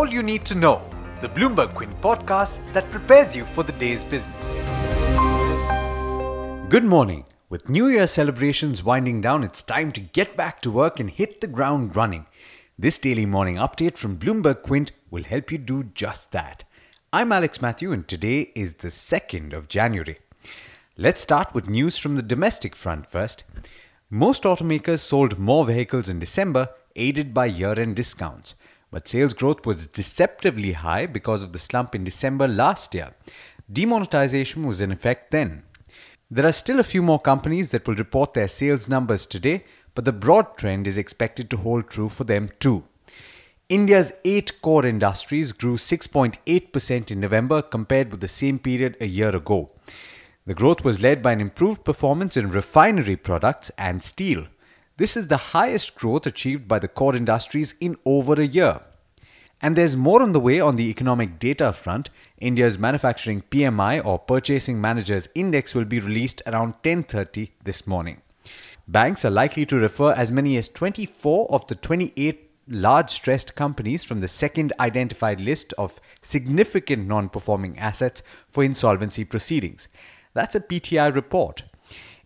all you need to know, the Bloomberg Quint podcast that prepares you for the day's business. Good morning. With New Year celebrations winding down, it's time to get back to work and hit the ground running. This daily morning update from Bloomberg Quint will help you do just that. I'm Alex Matthew, and today is the 2nd of January. Let's start with news from the domestic front first. Most automakers sold more vehicles in December, aided by year end discounts. But sales growth was deceptively high because of the slump in December last year. Demonetization was in effect then. There are still a few more companies that will report their sales numbers today, but the broad trend is expected to hold true for them too. India's eight core industries grew 6.8% in November compared with the same period a year ago. The growth was led by an improved performance in refinery products and steel. This is the highest growth achieved by the core industries in over a year. And there's more on the way on the economic data front. India's manufacturing PMI or Purchasing Managers Index will be released around 10:30 this morning. Banks are likely to refer as many as 24 of the 28 large stressed companies from the second identified list of significant non-performing assets for insolvency proceedings. That's a PTI report.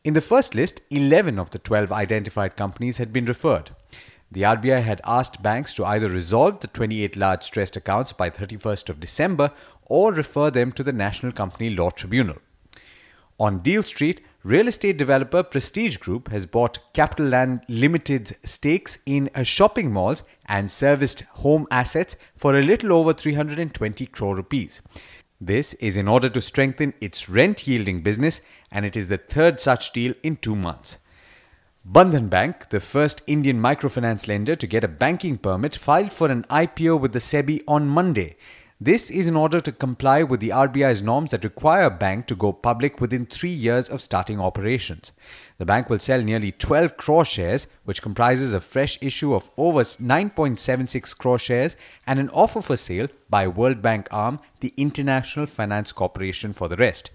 In the first list, 11 of the 12 identified companies had been referred. The RBI had asked banks to either resolve the 28 large stressed accounts by 31st of December or refer them to the National Company Law Tribunal. On Deal Street, real estate developer Prestige Group has bought CapitaLand Limited's stakes in shopping malls and serviced home assets for a little over 320 crore rupees. This is in order to strengthen its rent yielding business, and it is the third such deal in two months. Bandhan Bank, the first Indian microfinance lender to get a banking permit, filed for an IPO with the SEBI on Monday. This is in order to comply with the RBI's norms that require a bank to go public within three years of starting operations. The bank will sell nearly 12 crore shares, which comprises a fresh issue of over 9.76 crore shares and an offer for sale by World Bank arm, the International Finance Corporation, for the rest.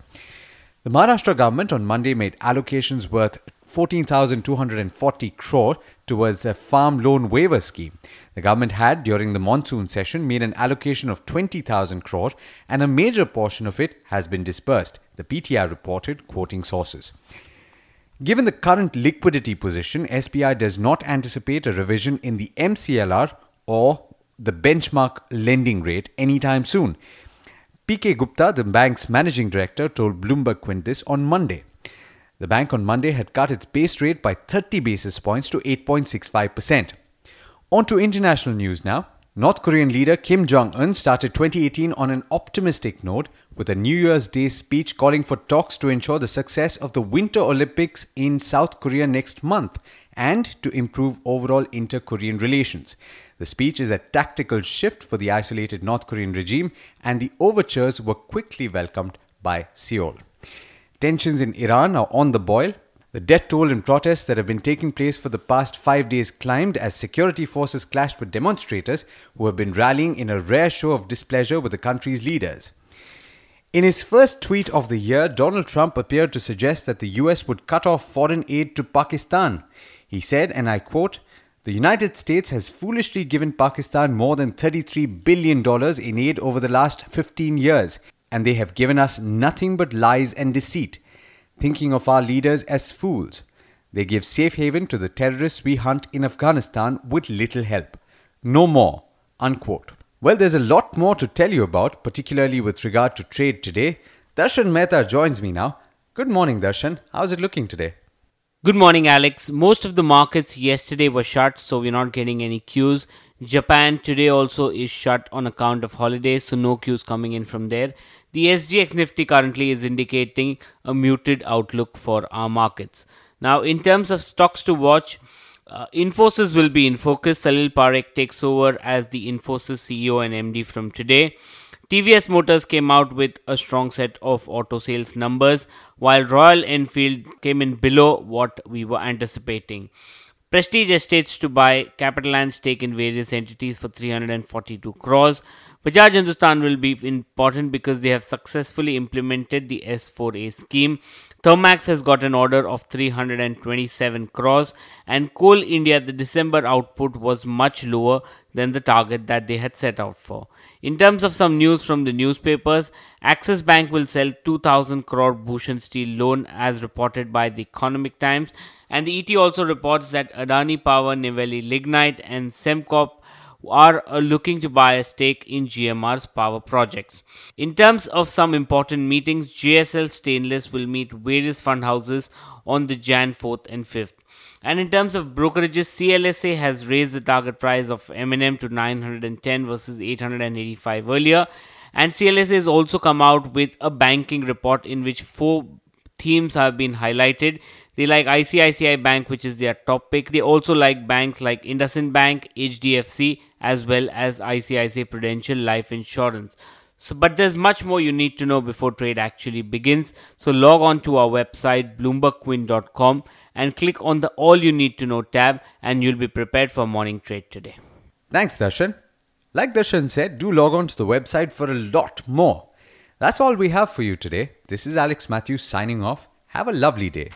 The Maharashtra government on Monday made allocations worth 14,240 crore towards a farm loan waiver scheme. The government had, during the monsoon session, made an allocation of 20,000 crore and a major portion of it has been disbursed, the PTI reported, quoting sources. Given the current liquidity position, SBI does not anticipate a revision in the MCLR or the benchmark lending rate anytime soon. PK Gupta, the bank's managing director, told Bloomberg Quint this on Monday. The bank on Monday had cut its base rate by 30 basis points to 8.65%. On to international news now. North Korean leader Kim Jong un started 2018 on an optimistic note with a New Year's Day speech calling for talks to ensure the success of the Winter Olympics in South Korea next month and to improve overall inter Korean relations. The speech is a tactical shift for the isolated North Korean regime, and the overtures were quickly welcomed by Seoul. Tensions in Iran are on the boil. The death toll in protests that have been taking place for the past five days climbed as security forces clashed with demonstrators who have been rallying in a rare show of displeasure with the country's leaders. In his first tweet of the year, Donald Trump appeared to suggest that the US would cut off foreign aid to Pakistan. He said, and I quote, the United States has foolishly given Pakistan more than $33 billion in aid over the last 15 years and they have given us nothing but lies and deceit, thinking of our leaders as fools. They give safe haven to the terrorists we hunt in Afghanistan with little help. No more. Unquote. Well, there's a lot more to tell you about, particularly with regard to trade today. Darshan Mehta joins me now. Good morning, Darshan. How's it looking today? Good morning, Alex. Most of the markets yesterday were shut, so we're not getting any cues. Japan today also is shut on account of holidays, so no cues coming in from there. The SGX Nifty currently is indicating a muted outlook for our markets. Now, in terms of stocks to watch, uh, Infosys will be in focus. Salil Parekh takes over as the Infosys CEO and MD from today. TVS Motors came out with a strong set of auto sales numbers, while Royal Enfield came in below what we were anticipating. Prestige Estates to buy Capitaland stake in various entities for 342 crores. Bajaj Hindustan will be important because they have successfully implemented the S4A scheme. Thermax has got an order of 327 crores, and Coal India, the December output was much lower than the target that they had set out for. In terms of some news from the newspapers, Axis Bank will sell 2000 crore Bhushan Steel loan as reported by the Economic Times, and the ET also reports that Adani Power, Neyveli Lignite, and Sembcorp are uh, looking to buy a stake in GMR's power projects. In terms of some important meetings, JSL Stainless will meet various fund houses on the Jan 4th and 5th. And in terms of brokerages, CLSA has raised the target price of M&M to 910 versus 885 earlier. And CLSA has also come out with a banking report in which four themes have been highlighted. They like ICICI Bank, which is their top pick. They also like banks like IndusInd Bank, HDFC, as well as ICICI Prudential Life Insurance. So, but there's much more you need to know before trade actually begins. So, log on to our website bloombergquint.com and click on the All You Need to Know tab, and you'll be prepared for morning trade today. Thanks, Darshan. Like Darshan said, do log on to the website for a lot more. That's all we have for you today. This is Alex Matthews signing off. Have a lovely day.